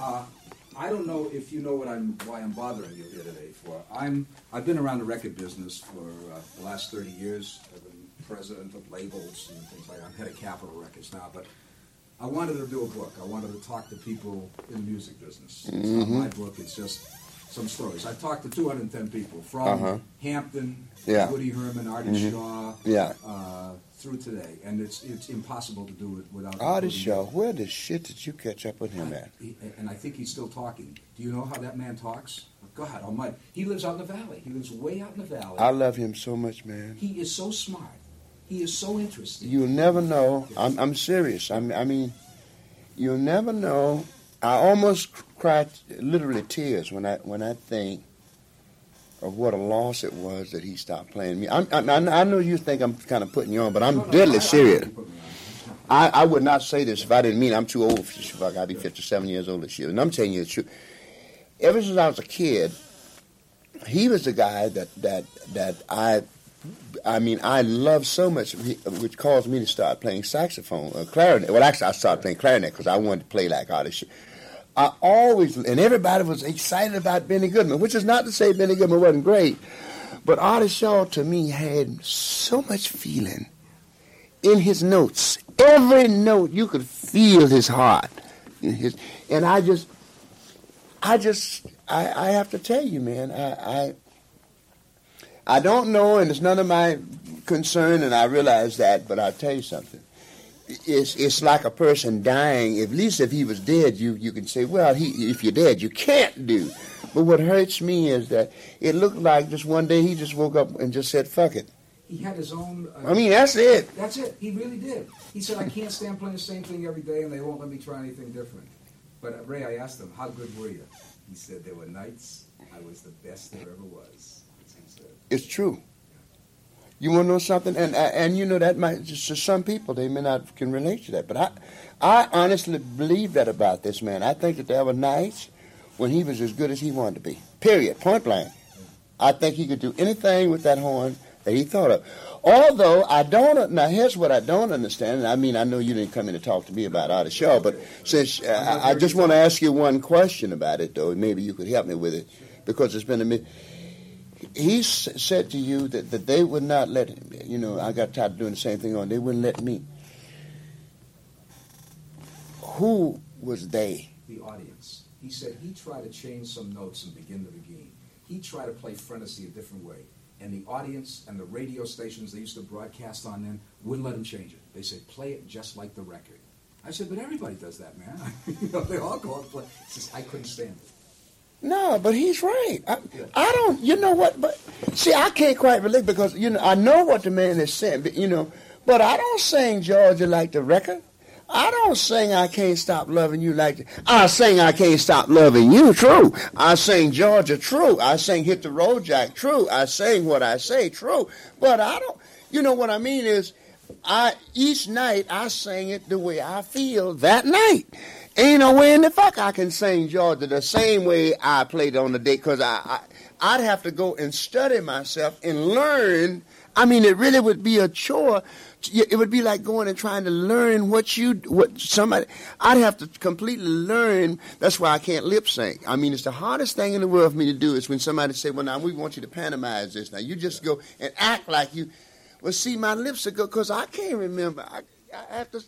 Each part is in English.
Uh, I don't know if you know what I'm, why I'm bothering you here today for. I'm, I've been around the record business for uh, the last 30 years. I've been president of labels and things like that. I'm head of Capitol Records now, but I wanted to do a book. I wanted to talk to people in the music business. It's not my book. It's just some stories. I've talked to 210 people from Uh-huh. Hampton, Yeah. Woody Herman, Artie Shaw, Yeah. uh, through today, and it's it's impossible to do it without. Artie Shaw, where the shit did you catch up with him at? He, and I think he's still talking. Do you know how that man talks? God Almighty, he lives out in the valley. He lives way out in the valley. I love him so much, man. he is so smart. He is so interesting. You'll never know. I'm, I'm serious. I'm, I mean, you'll never know. I almost cried literally tears when I when I think of what a loss it was that he stopped playing me. I'm, I, I know you think I'm kind of putting you on, but I'm deadly I- I- serious. you put me on. I, I would not say this if I didn't mean it. I'm too old for this. Fuck, I'll be 57 years old this year. And I'm telling you the truth. Ever since I was a kid, he was the guy that that that I, I mean, I loved so much, which caused me to start playing saxophone, uh, clarinet. Well, actually, I started playing clarinet because I wanted to play like all this shit. I always, and everybody was excited about Benny Goodman, which is not to say Benny Goodman wasn't great, but Artie Shaw to me had so much feeling in his notes. Every note you could feel his heart. his, and I just, I just, I, I have to tell you, man, I, I, I don't know, and it's none of my concern, and I realize that. But I'll tell you something. It's it's like a person dying. At least if he was dead, you you can say, well, he if you're dead, you can't do. But what hurts me is that it looked like just one day he just woke up and just said, fuck it. He had his own. Uh, I mean, that's it. that's it. He really did. He said, "I can't stand playing the same thing every day, and they won't let me try anything different." But uh, Ray, I asked him, "How good were you?" He said, "There were nights I was the best there ever was." That's what he said. It's true. You want to know something, and and you know that might just to some people they may not can relate to that, but I, I honestly believe that about this man. I think that there were nights when he was as good as he wanted to be. Period. Point blank. I think he could do anything with that horn that he thought of. Although I don't now, here's what I don't understand. And I mean, I know you didn't come in to talk to me about Artie Shaw, but since uh, I, I just want to ask you one question about it, though, maybe you could help me with it, because it's been a minute he said to you that, that they would not let him. You know, I got tired of doing the same thing on. They wouldn't let me. Who was they? The audience. He said he tried to change some notes and begin the Beguine. He tried to play Frenesi a different way, and the audience and the radio stations they used to broadcast on then wouldn't let him change it. They said, "Play it just like the record." I said, "But everybody does that, man. you know, they all go and play." Says, "I couldn't stand it." No, but he's right. I, I don't. You know what? But see, I can't quite relate because you know I know what the man is saying. But, you know, but I don't sing Georgia like the record. I don't sing I can't stop loving you like I sing I can't stop loving you. True. I sing Georgia. True. I sing hit the road Jack. True. I sing what I say. True. But I don't. You know what I mean is, I each night I sing it the way I feel that night. Ain't no way in the fuck I can sing Georgia the same way I played on the day because I, I I'd have to go and study myself and learn. I mean, it really would be a chore. It would be like going and trying to learn what you what somebody. I'd have to completely learn. That's why I can't lip sync. I mean, it's the hardest thing in the world for me to do is when somebody say, "Well, now we want you to pantomize this." Now you just go and act like you. Well, see, my lips are good because I can't remember. I, I have to.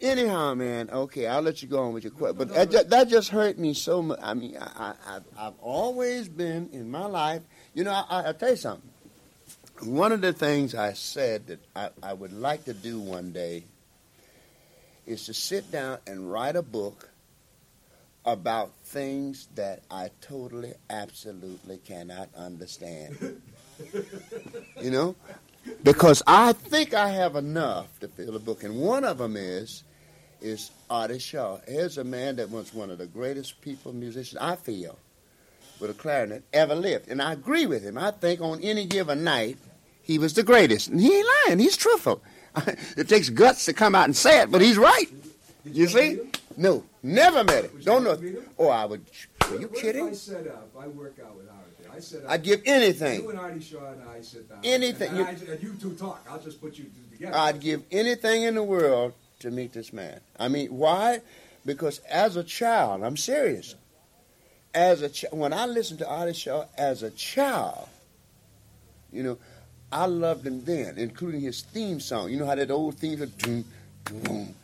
Anyhow, man. Okay, I'll let you go on with your question. But that, ju- that just hurt me so much. I mean, I, I, I've, I've always been in my life. You know, I, I, I'll tell you something. One of the things I said that I, I would like to do one day is to sit down and write a book about things that I totally, absolutely cannot understand. you know? Because I think I have enough to fill a book. And one of them is is Artie Shaw. Here's a man that was one of the greatest people, musicians, I feel, with a clarinet ever lived. And I agree with him. I think on any given night, he was the greatest. And he ain't lying. He's truthful. it takes guts to come out and say it, but he's right. You see? No, never met him. Don't know. Oh, I would. Are you if I kidding? set up? I work out with. I up. I'd give anything. You and Artie Shaw and I sit down. Anything. And, You- I, and you two talk. I'll just put you two together. I'd give anything in the world to meet this man. I mean, why? because as a child, I'm serious. As a ch- when I listened to Artie Shaw as a child, you know, I loved him then, including his theme song. You know how that old theme doom, doom, doom.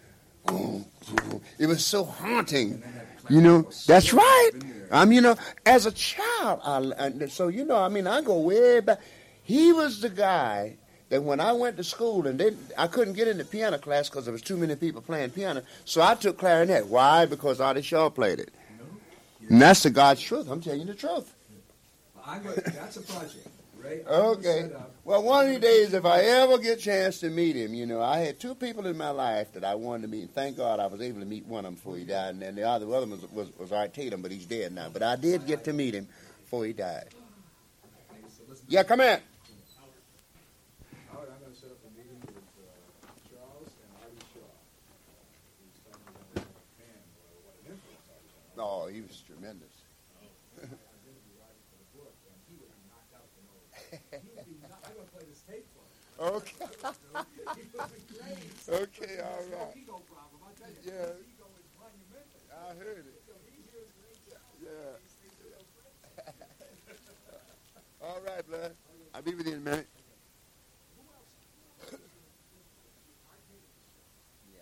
It was so haunting. You know, that's right. I'm, you know, as a child, I, I, so you know, I mean, I go way back. He was the guy that when I went to school and they, I couldn't get into piano class because there was too many people playing piano, so I took clarinet. Why? Because Artie Shaw played it. And that's the God's truth. I'm telling you the truth. I that's a project, right? Okay. Well, one of these days, if I ever get a chance to meet him, you know, I had two people in my life that I wanted to meet. And thank God I was able to meet one of them before he died, and then the other one was was, was Art Tatum, but he's dead now. But I did get to meet him before he died. Yeah, come in. Howard, I'm gonna set up a meeting with, uh, Charles and Artie Shaw. He's telling me that I'm a fan, or what an influence Artie Shaw. Oh, he was tremendous. Okay. okay, all right. Yeah. I heard it. Yeah. all right, blood. I'll be with you in a minute. Yeah,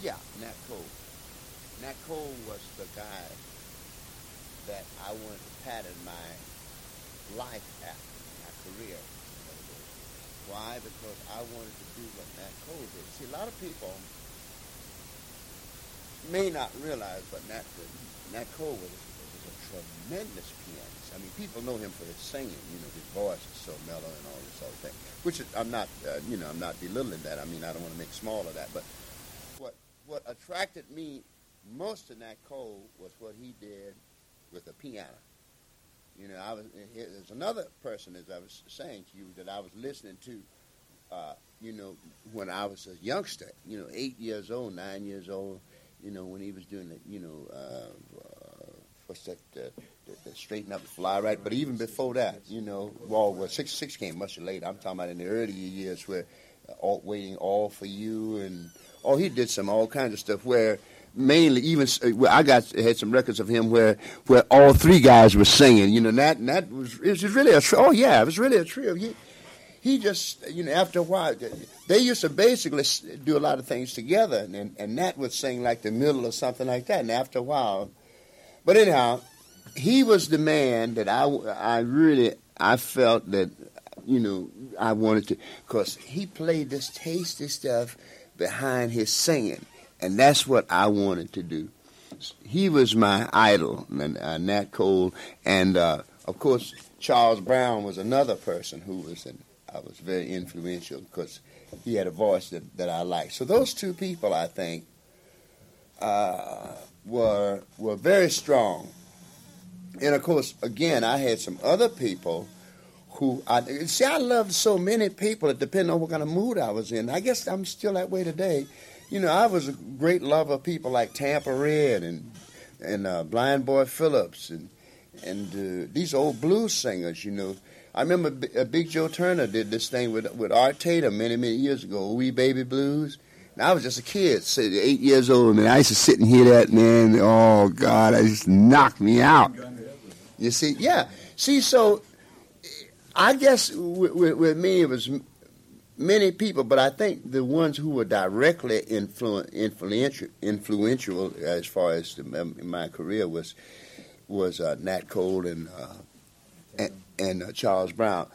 Yeah, Nat Cole. Nat Cole was the guy that I wanted to pattern my life after, my career. Why? Because I wanted to do what Nat Cole did. See, a lot of people may not realize, but Nat, Nat Cole was, was a tremendous pianist. I mean, people know him for his singing. You know, his voice is so mellow and all this sort of thing. Which is, I'm not, uh, you know, I'm not belittling that. I mean, I don't want to make small of that. But what what attracted me most to Nat Cole was what he did with the piano. You know, I was there's another person, as I was saying to you, that I was listening to. Uh, you know, when I was a youngster, you know, eight years old, nine years old, you know, when he was doing the, you know, uh, uh, what's that, uh, the, the straighten up, fly right. But even before that, you know, well, well, six six came much later. I'm talking about in the earlier years where uh, all, waiting all for you and oh, he did some all kinds of stuff where mainly even uh, I got had some records of him where where all three guys were singing. You know, that that was it was really a oh yeah, it was really a trio. He he just you know after a while they used to basically do a lot of things together, and and Nat would sing like the middle or something like that. And after a while, but anyhow, he was the man that I I really I felt that you know I wanted to because he played this tasty stuff behind his singing and that's what I wanted to do. He was my idol, uh, Nat Cole, and uh, of course Charles Brown was another person who was an, I was very influential because he had a voice that, that I liked. So those two people, I think, uh, were were very strong. And of course, again, I had some other people who I see. I loved so many people. It depended on what kind of mood I was in. I guess I'm still that way today you know, I was a great lover of people like Tampa Red and and uh, Blind Boy Phillips and and uh, these old blues singers. You know, I remember B- uh, Big Joe Turner did this thing with with Art Tatum many many years ago, Wee Baby Blues. And I was just a kid, eight years old, and I used to sit and hear that man. Oh God, it just knocked me out. You see, yeah. See, so I guess with, with, with me it was many people, but I think the ones who were directly influ- influential, influential as far as the, um, my career was was uh, Nat Cole and uh, and, and uh, Charles Brown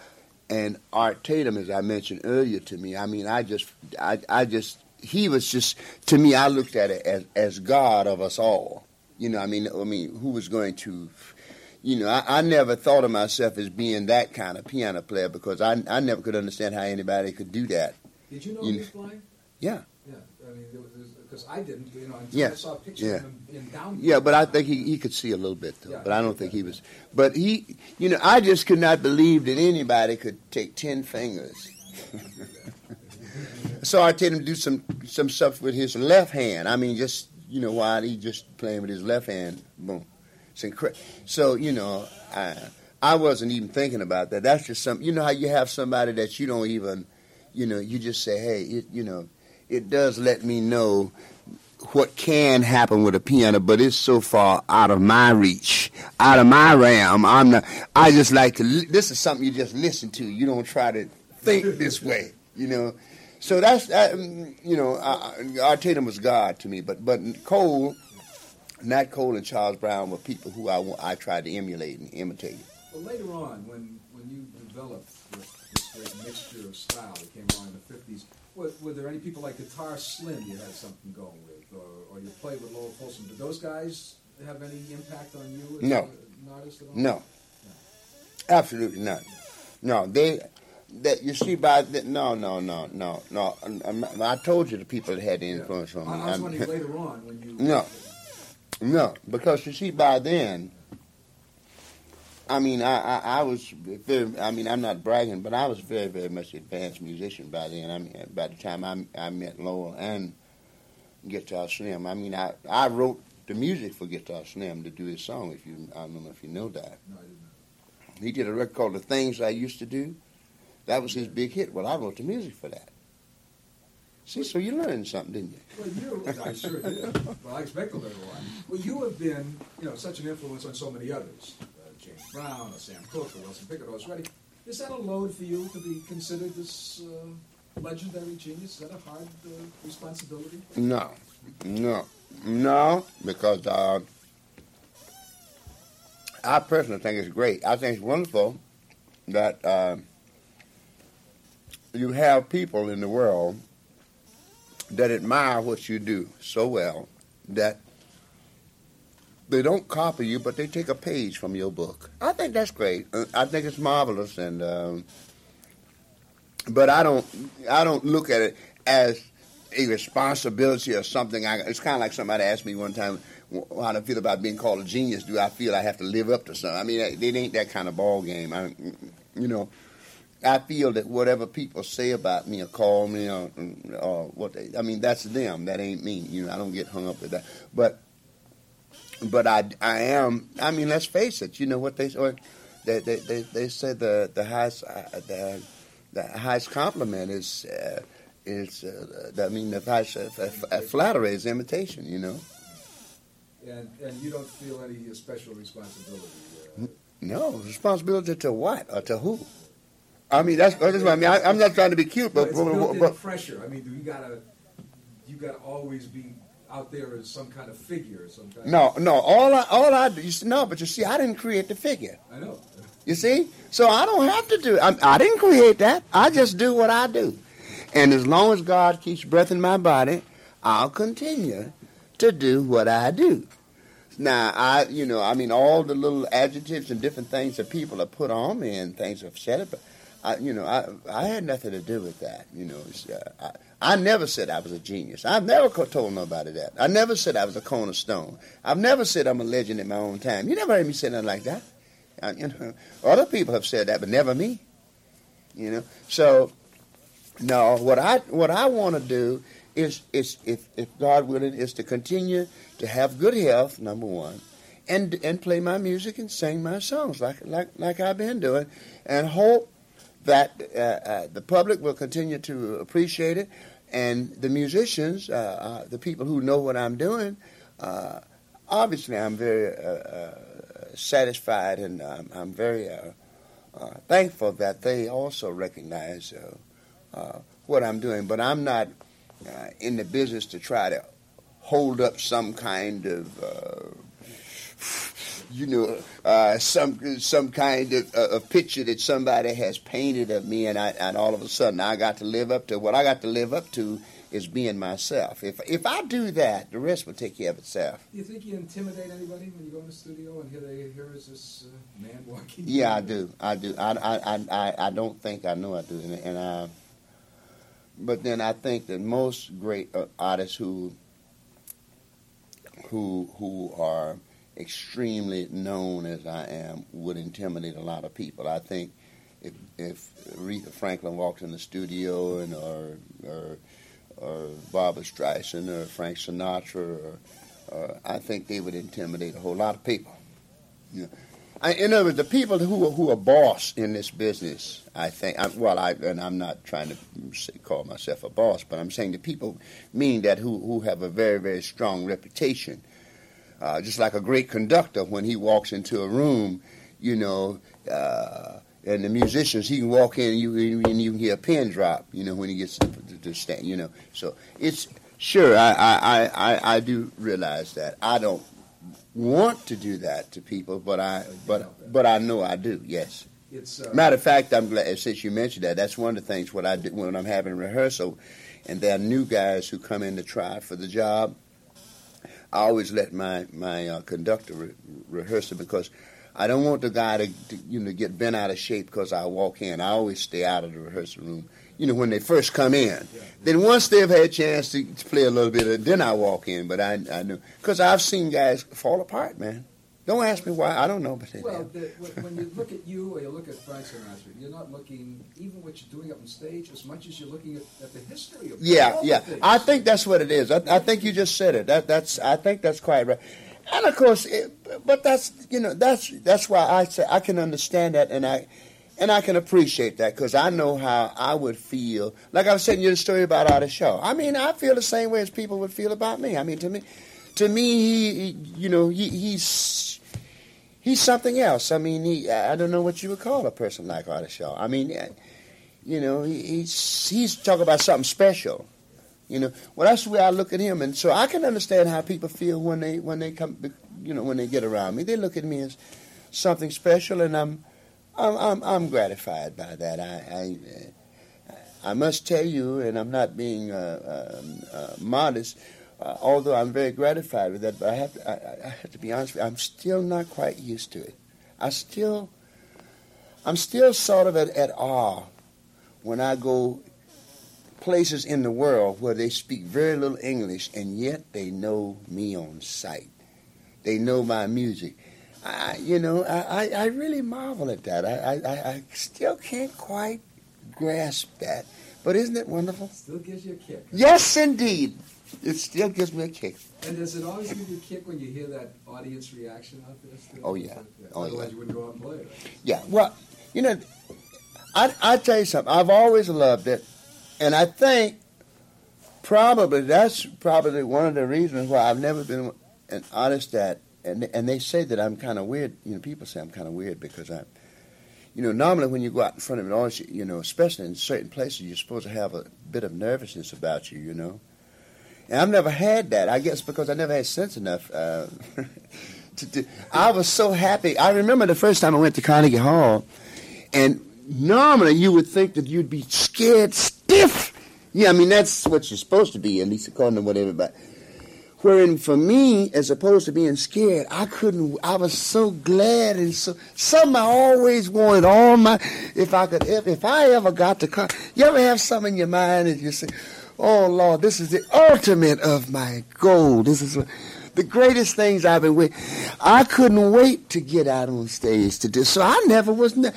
and Art Tatum, as I mentioned earlier to me. I mean, I just, I, I just, he was just to me. I looked at it as as God of us all. You know, I mean, I mean, who was going to you know, I, I, never thought of myself as being that kind of piano player because I, I never could understand how anybody could do that. Did you know you he was blind? Yeah. Yeah, I mean, because I didn't, you know, until yeah. I saw a picture yeah. of him in down. Yeah, but I think he, he could see a little bit though. Yeah, but I don't think he was. But he, you know, I just could not believe that anybody could take ten fingers. so I told him to do some some stuff with his left hand. I mean, just you know, while he just playing with his left hand, boom. It's incredible. So you know, I, I wasn't even thinking about that. That's just some. You know how you have somebody that you don't even, you know, you just say, hey, it, you know, it does let me know what can happen with a piano, but it's so far out of my reach, out of my realm. I'm not. I just like to. This is something you just listen to. You don't try to think this way. You know. So that's um, you know. Uh, Art Tatum was God to me, but but Cole, Nat Cole and Charles Brown were people who I I tried to emulate and imitate. Well, later on, when, when you developed this, this great mixture of style that came along in the 50s, were, were there any people like Guitar Slim you had something going with? Or, or you played with Lowell Fulson? Did those guys have any impact on you as No. an artist at all? No, absolutely not. No, they. That you see by the, no no no no no. I told you the people that had the Yeah. influence on me. I, was wondering later on when you. No. No, because you see, by then, I mean, I, I, I was very, I mean, I'm not bragging, but I was very, very much an advanced musician by then. I mean, by the time I, I met Lowell and Guitar Slim, I mean, I, I wrote the music for Guitar Slim to do his song. If you, I don't know if you know that. No, I didn't. He did a record called "The Things I Used to Do." That was his big hit. Well, I wrote the music for that. See, so you learned something, didn't you? Well, you, I sure did. Well, I expect to learn a lot. Well, you have been, you know, such an influence on so many others. Uh, James Brown, or Sam Cooke, or Wilson Pickett, or Ready. Is that a load for you to be considered this uh, legendary genius? Is that a hard uh, responsibility? No, no, no, because uh, I personally think it's great. I think it's wonderful that uh, you have people in the world that admire what you do so well that they don't copy you, but they take a page from your book. I think that's great. Uh, I think it's marvelous, and um, but I don't, I don't look at it as a responsibility or something. I, it's kind of like somebody asked me one time how do I feel about being called a genius. Do I feel I have to live up to something? I mean, it, it ain't that kind of ball game. I, you know, I feel that whatever people say about me or call me or, or what they, I mean, that's them. That ain't me. You know, I don't get hung up with that. But, but I, I am. I mean, let's face it. You know what they say. They, they, they, they say the the highest uh, the, the highest compliment is. Uh, is uh, I mean the highest uh, flattery is imitation, you know. And and you don't feel any special responsibility. Uh, No responsibility to what or to who? I mean that's that's what I mean. I, I'm not trying to be cute, but but, it's but, built-in but pressure. I mean, do you gotta you gotta always be out there as some kind of figure, some kind. no, no. All I all I do, you see, no, but you see, I didn't create the figure. I know. You see, so I don't have to do. I, I didn't create that. I just do what I do, and as long as God keeps breath in my body, I'll continue to do what I do. Now, I, you know, I mean, all the little adjectives and different things that people have put on me and things have said it, but I, you know, I, I had nothing to do with that. You know, uh, I, I never said I was a genius. I've never told nobody that. I never said I was a cornerstone. I've never said I'm a legend in my own time. You never heard me say nothing like that. Uh, you know, other people have said that, but never me. You know, so no, what I what I want to do is is if if God willing is to continue to have good health, number one, and and play my music and sing my songs like like like I've been doing, and hope that uh, uh, the public will continue to appreciate it, and the musicians, uh, uh the people who know what I'm doing. Uh, obviously, I'm very uh, satisfied, and I'm, I'm very thankful that they also recognize what I'm doing. But I'm not in the business to try to hold up some kind of, you know, uh, some some kind of, uh, of picture that somebody has painted of me, and I, and all of a sudden I got to live up to what I got to live up to is being myself. If if I do that, the rest will take care of itself. Do you think you intimidate anybody when you go in the studio and here they hear is this uh, man walking? Yeah, I do. I do. I I I I, I don't think I know I do, and, and I. But then I think that most great uh, artists who who who are extremely known as I am would intimidate a lot of people. I think if if Aretha Franklin walked in the studio and or or or Barbra Streisand or Frank Sinatra or, or I think they would intimidate a whole lot of people. You know, I, in other words, the people who are, who are boss in this business, I think. I, well, I and I'm not trying to call myself a boss, but I'm saying the people, meaning that who who have a very very strong reputation, uh, just like a great conductor when he walks into a room, you know. Uh, and the musicians, he can walk in and you, and you can hear a pin drop, you know, when he gets to, to stand, you know. So it's sure, I, I, I, I do realize that. I don't want to do that to people, but I but but I know I do. Yes. It's uh, Matter of fact, I'm glad since you mentioned that. That's one of the things what I do when I'm having rehearsal, and there are new guys who come in to try for the job. I always let my my uh, conductor re- rehearse it because I don't want the guy to, to you know get bent out of shape because I walk in. I always stay out of the rehearsal room. You know when they first come in. Then once they've had a chance to, to play a little bit, then I walk in. But I I know because I've seen guys fall apart, man. Don't ask me why. I don't know, but they Well, the, when you look at you or you look at Frank Sinatra, you're not looking even what you're doing up on stage as much as you're looking at, at the history of Yeah, yeah. things. I think that's what it is. I, I think you just said it. That that's. I think that's quite right. And of course, it, but that's you know that's that's why I say I can understand that, and I and I can appreciate that because I know how I would feel. Like I was telling you the story about Artie Shaw. I mean, I feel the same way as people would feel about me. I mean, to me, to me, he, you know, he, he's he's something else. I mean, he, I don't know what you would call a person like Artie Shaw. I mean, uh, you know, he, he's he's talking about something special. You know, well, that's the way I look at him, and so I can understand how people feel when they when they come, you know, when they get around me. They look at me as something special, and I'm I'm I'm, I'm gratified by that. I. I I must tell you, and I'm not being uh, um, uh, modest, uh, although I'm very gratified with that, but I have to, I, I have to be honest with you, I'm still not quite used to it. I still, I'm still sort of at, at awe when I go places in the world where they speak very little English and yet they know me on sight. They know my music. I, you know, I, I, really marvel at that. I, I, I still can't quite grasp that. But isn't it wonderful? Still gives you a kick. Yes, indeed. It still gives me a kick. And does it always give you a kick when you hear that audience reaction out there? Still? Oh, yeah. Oh, Otherwise, yeah. you wouldn't go out and play it. Yeah, well, you know, I I tell you something. I've always loved it, and I think probably that's probably one of the reasons why I've never been an artist that. And and they say that I'm kind of weird. You know, people say I'm kind of weird because I'm, you know, normally when you go out in front of an audience, you know, especially in certain places, you're supposed to have a bit of nervousness about you. You know, and I've never had that. I guess because I never had sense enough. Uh, to. I was so happy. I remember the first time I went to Carnegie Hall, and normally you would think that you'd be scared stiff. Yeah, I mean that's what you're supposed to be, at least according to what everybody. Wherein for me, as opposed to being scared, I couldn't. I was so glad and so something I always wanted. All my, if I could, if, if I ever got to you ever have something in your mind and you say, "Oh Lord, this is the ultimate of my goal. This is." the greatest things I've been with. I couldn't wait to get out on stage to do. So I never was. Ne-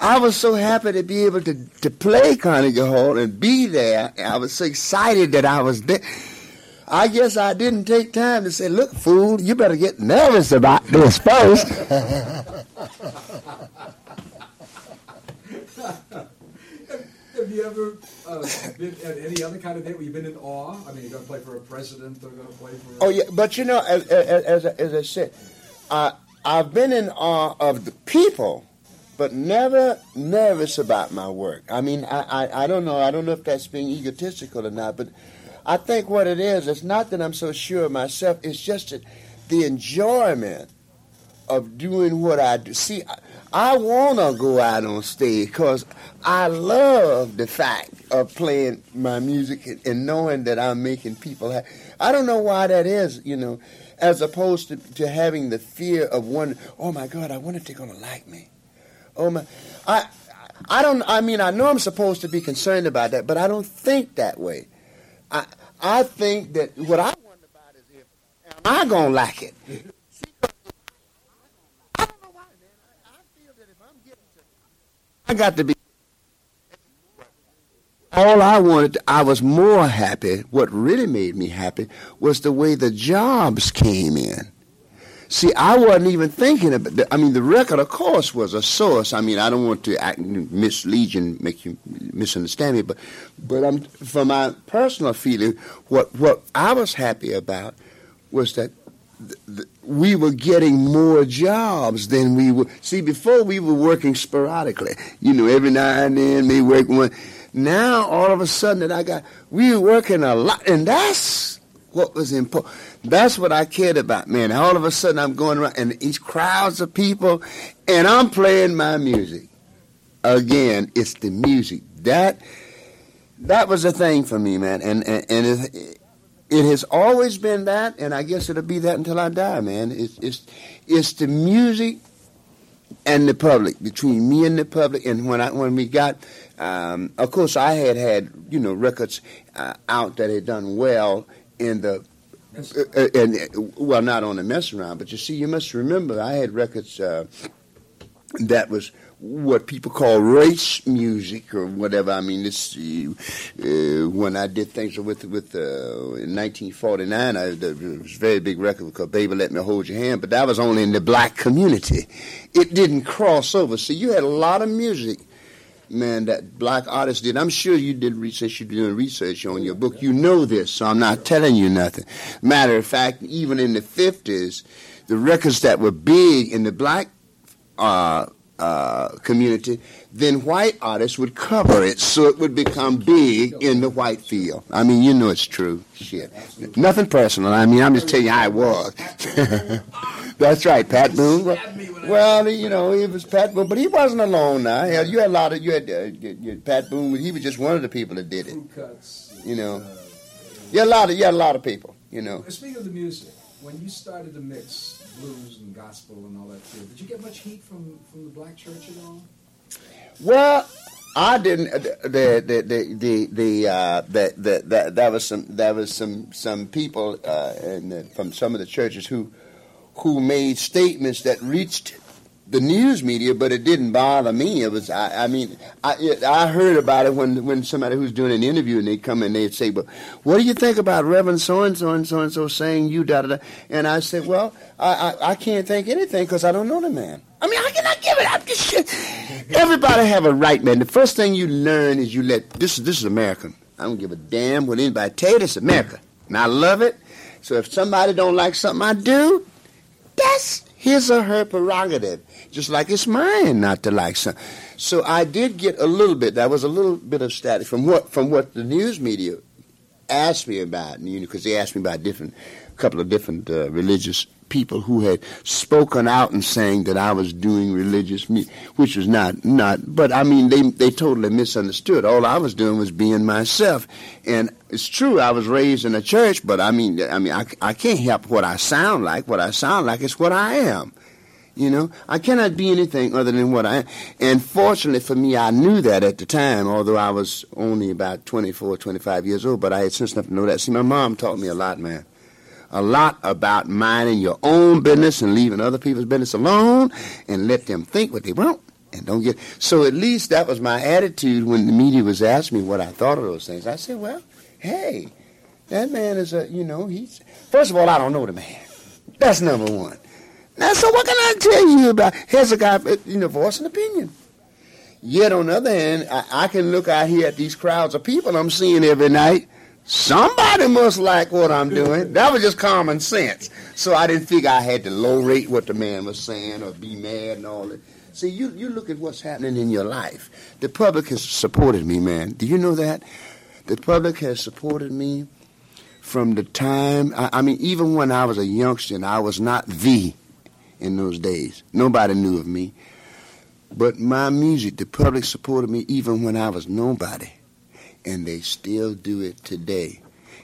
I was so happy to be able to to play Carnegie Hall and be there. I was so excited that I was there. I guess I didn't take time to say, "Look, fool, you better get nervous about this first. Have you ever uh, been at any other kind of date where you've been in awe? I mean, you're going to play for a president or going to play for. Oh yeah, but you know, as as, as I said, I I've been in awe of the people, but never nervous about my work. I mean, I, I I don't know. I don't know if that's being egotistical or not, but I think what it is, it's not that I'm so sure of myself. It's just that the enjoyment of doing what I do. See, I, I want to go out on stage because I love the fact of playing my music and, knowing that I'm making people happy. I don't know why that is, you know, as opposed to, to having the fear of one, oh my God, I wonder if they're going to like me. Oh my, I, I don't, I mean, I know I'm supposed to be concerned about that, but I don't think that way. I, I think that what I wonder about is if, am I going to like it? I don't know why, man. I, I feel that if I'm getting to, I got to be. All I wanted, I was more happy. What really made me happy was the way the jobs came in. See, I wasn't even thinking about. The, I mean, the record, of course, was a source. I mean, I don't want to act, mislead you and make you misunderstand me, but, but I'm from my personal feeling, what what I was happy about was that th- th- we were getting more jobs than we were. See, before we were working sporadically. You know, every now and then, me work one. Now, all of a sudden, that I got we were working a lot, and that's what was important. That's what I cared about, man. All of a sudden, I'm going around and these crowds of people, and I'm playing my music. Again, it's the music that that was a thing for me, man. And and, and it, it has always been that, and I guess it'll be that until I die, man. It's it's it's the music and the public between me and the public. And when I when we got, um, of course, I had had you know records uh, out that had done well in the uh, and uh, well, not on the mess around, but you see, you must remember, I had records uh, that was what people call race music or whatever. I mean, this uh, when I did things with with uh, in 1949, I, was a very big record called "Baby Let Me Hold Your Hand," but that was only in the black community. It didn't cross over. So you had a lot of music man, that black artists did. I'm sure you did research. You're doing research on your book. You know this, so I'm not telling you nothing. Matter of fact, even in the 50s, the records that were big in the black uh, uh, community, then white artists would cover it so it would become big in the white field. I mean, you know it's true. Shit. Nothing personal. I mean, I'm just telling you how it was. That's right, Pat Boone. Well, you know, it was Pat Boone, but he wasn't alone now. Hell, You had a lot of, you had, uh, you had Pat Boone, he was just one of the people that did it. You know. You had a lot of, you had a lot of people, you know. Speaking of the music, when you started to mix blues and gospel and all that too. Did you get much heat from, from the black church at all? Well, I didn't. The the the the the uh, that was some that was some some people uh, from some of the churches who who made statements that reached the news media, but it didn't bother me. It was, I, I mean, I, it, I heard about it when when somebody who's doing an interview and they come and they'd say, well, what do you think about Reverend so and so and so and so saying you da da da?" And I said, "Well, I I, I can't think anything because I don't know the man. I mean, I cannot give it up? This. Everybody have a right, man. The first thing you learn is you let this this is American. I don't give a damn what anybody tell you. It's America, and I love it. So if somebody don't like something I do, that's his or her prerogative, just like it's mine not to like something. So I did get a little bit. That was a little bit of static from what from what the news media asked me about, you know, because they asked me about different, a couple of different uh, religious people who had spoken out and saying that I was doing religious music, which was not not. But I mean, they they totally misunderstood. All I was doing was being myself, and it's true I was raised in a church, but I mean, I mean, I I can't help what I sound like. What I sound like is what I am. You know, I cannot be anything other than what I am. And fortunately for me, I knew that at the time, although I was only about 24, 25 years old, but I had sense enough to know that. See, my mom taught me a lot, man a lot about minding your own business and leaving other people's business alone and let them think what they want and don't get so at least that was my attitude when the media was asking me what I thought of those things. I said, Well, hey, that man is a you know, he's first of all I don't know the man. That's number one. Now so what can I tell you about here's a guy you know, voice an opinion. Yet on the other hand, I, I can look out here at these crowds of people I'm seeing every night Somebody must like what I'm doing. That was just common sense. So I didn't figure I had to low rate what the man was saying or be mad and all that. See, you, you look at what's happening in your life. The public has supported me, man. Do you know that? The public has supported me from the time, I, I mean, even when I was a youngster I was not the in those days. Nobody knew of me. But my music, the public supported me even when I was nobody and they still do it today.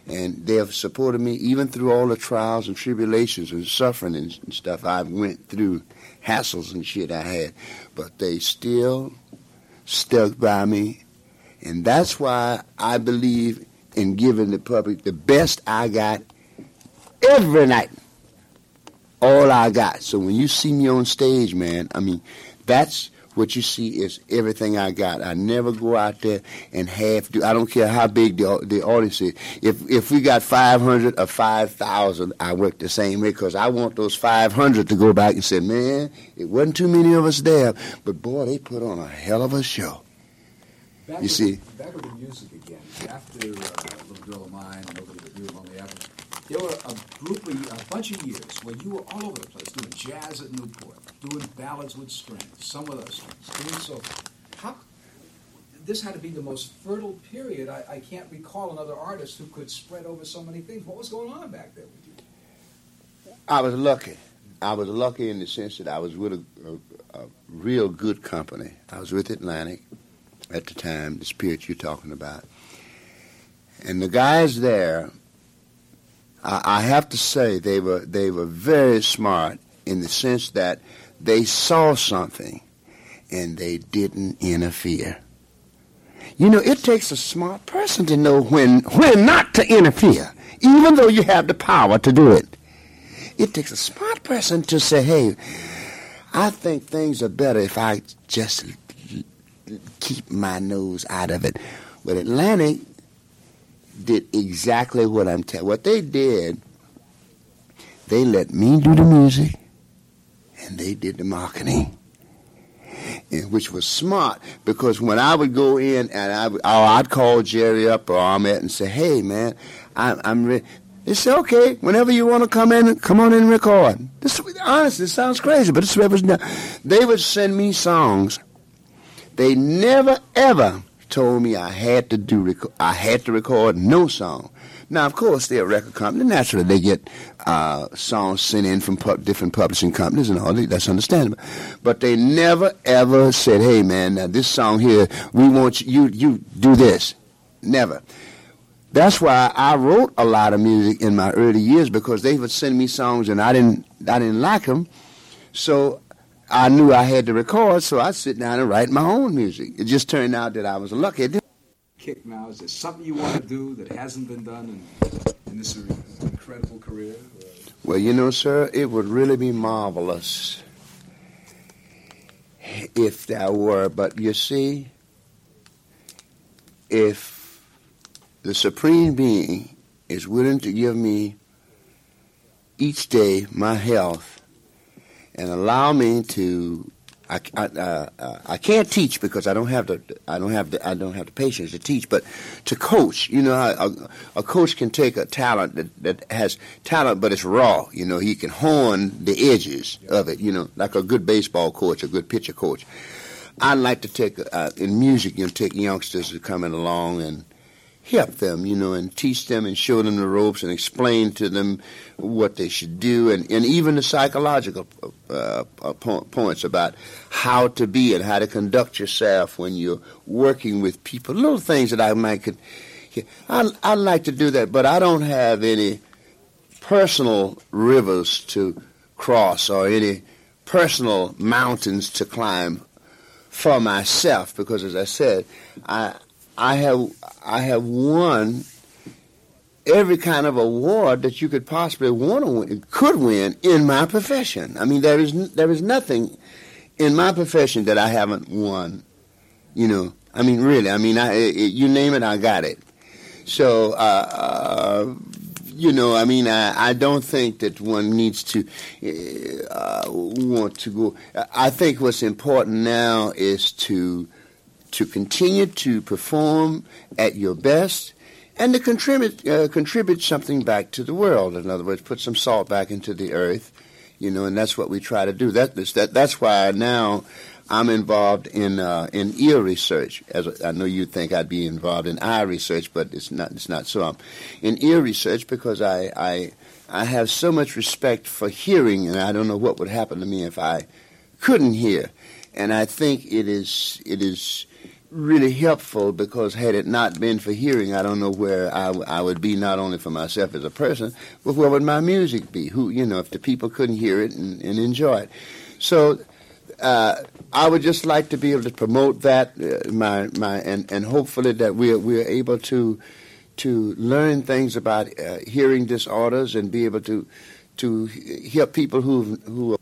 And they have supported me even through all the trials and tribulations and suffering and, stuff I went through, hassles and shit I had. But they still stuck by me. And that's why I believe in giving the public the best I got every night. All I got. So when you see me on stage, man, I mean, that's what you see is everything I got. I never go out there and half do. I don't care how big the the audience is. If if we got 500 or 5,000, I work the same way because I want those 500 to go back and say, man, it wasn't too many of us there, but boy, they put on a hell of a show. Back You with- see. Back with the music again. After uh, Little Girl of Mine, Nobody But You, Lonely Avenue, there were a group of, a bunch of years where you were all over the place, doing jazz at Newport, doing ballads with strings, some with those strings, doing so. How, this had to be the most fertile period. I, I can't recall another artist who could spread over so many things. What was going on back there with you? I was lucky. I was lucky in the sense that I was with a, a, a real good company. I was with Atlantic at the time, the spirit you're talking about. And the guys there, I, have to say, they were they were very smart in the sense that they saw something and they didn't interfere. You know, it takes a smart person to know when when not to interfere, even though you have the power to do it. It takes a smart person to say, hey, I think things are better if I just keep my nose out of it. But Atlantic did exactly what I'm telling. What they did, they let me do the music, and they did the marketing, and, which was smart because when I would go in and I would, oh, I'd call Jerry up or Ahmet and say, "Hey, man, I'm, I'm ready." They say, "Okay, whenever you want to come in, come on in and record." This, honestly, it sounds crazy, but this was they would send me songs. They never ever told me I had to do rec- I had to record no song. Now, of course, they're a record company. Naturally, they get uh, songs sent in from pub- different publishing companies and all that. That's understandable. But they never ever said, "Hey, man, now this song here, we want you you do this." Never. That's why I wrote a lot of music in my early years because they would send me songs and I didn't I didn't like them, so I knew I had to record. So I'd sit down and write my own music. It just turned out that I was lucky. Kick now. Is there something you want to do that hasn't been done in, in this incredible career? Well, you know, sir, it would really be marvelous if there were. But you see, if the Supreme Being is willing to give me each day my health and allow me to. I, I, uh, uh, I can't teach because I don't have the I don't have the I don't have the patience to teach, but to coach, you know, a, a coach can take a talent that, that has talent, but it's raw. You know, he can hone the edges of it. You know, like a good baseball coach, a good pitcher coach. I like to take uh, in music, you know, take youngsters who coming along and help them, you know, and teach them and show them the ropes and explain to them what they should do, and, and even the psychological uh, uh, points about how to be and how to conduct yourself when you're working with people. Little things that I might could. I I like to do that, but I don't have any personal rivers to cross or any personal mountains to climb for myself because, as I said, I I have I have won every kind of award that you could possibly want to win, could win in my profession. I mean, there is there is nothing in my profession that I haven't won. You know, I mean, really, I mean, I, I you name it, I got it. So, uh, uh, you know, I mean, I, I don't think that one needs to uh, want to go. I think what's important now is to to continue to perform at your best and to contribute uh, contribute something back to the world. In other words, put some salt back into the earth, you know, and that's what we try to do. That, that that's why now I'm involved in uh, in ear research. As I know you think I'd be involved in eye research, but it's not it's not so. I'm in ear research because I I I have so much respect for hearing, and I don't know what would happen to me if I couldn't hear. And I think it is it is really helpful because had it not been for hearing, I don't know where I, I would be, not only for myself as a person, but where would my music be? Who, you know, if the people couldn't hear it and, and enjoy it. So uh, I would just like to be able to promote that, uh, my, my, and, and hopefully that we're, we're able to, to learn things about uh, hearing disorders and be able to, to help people who, who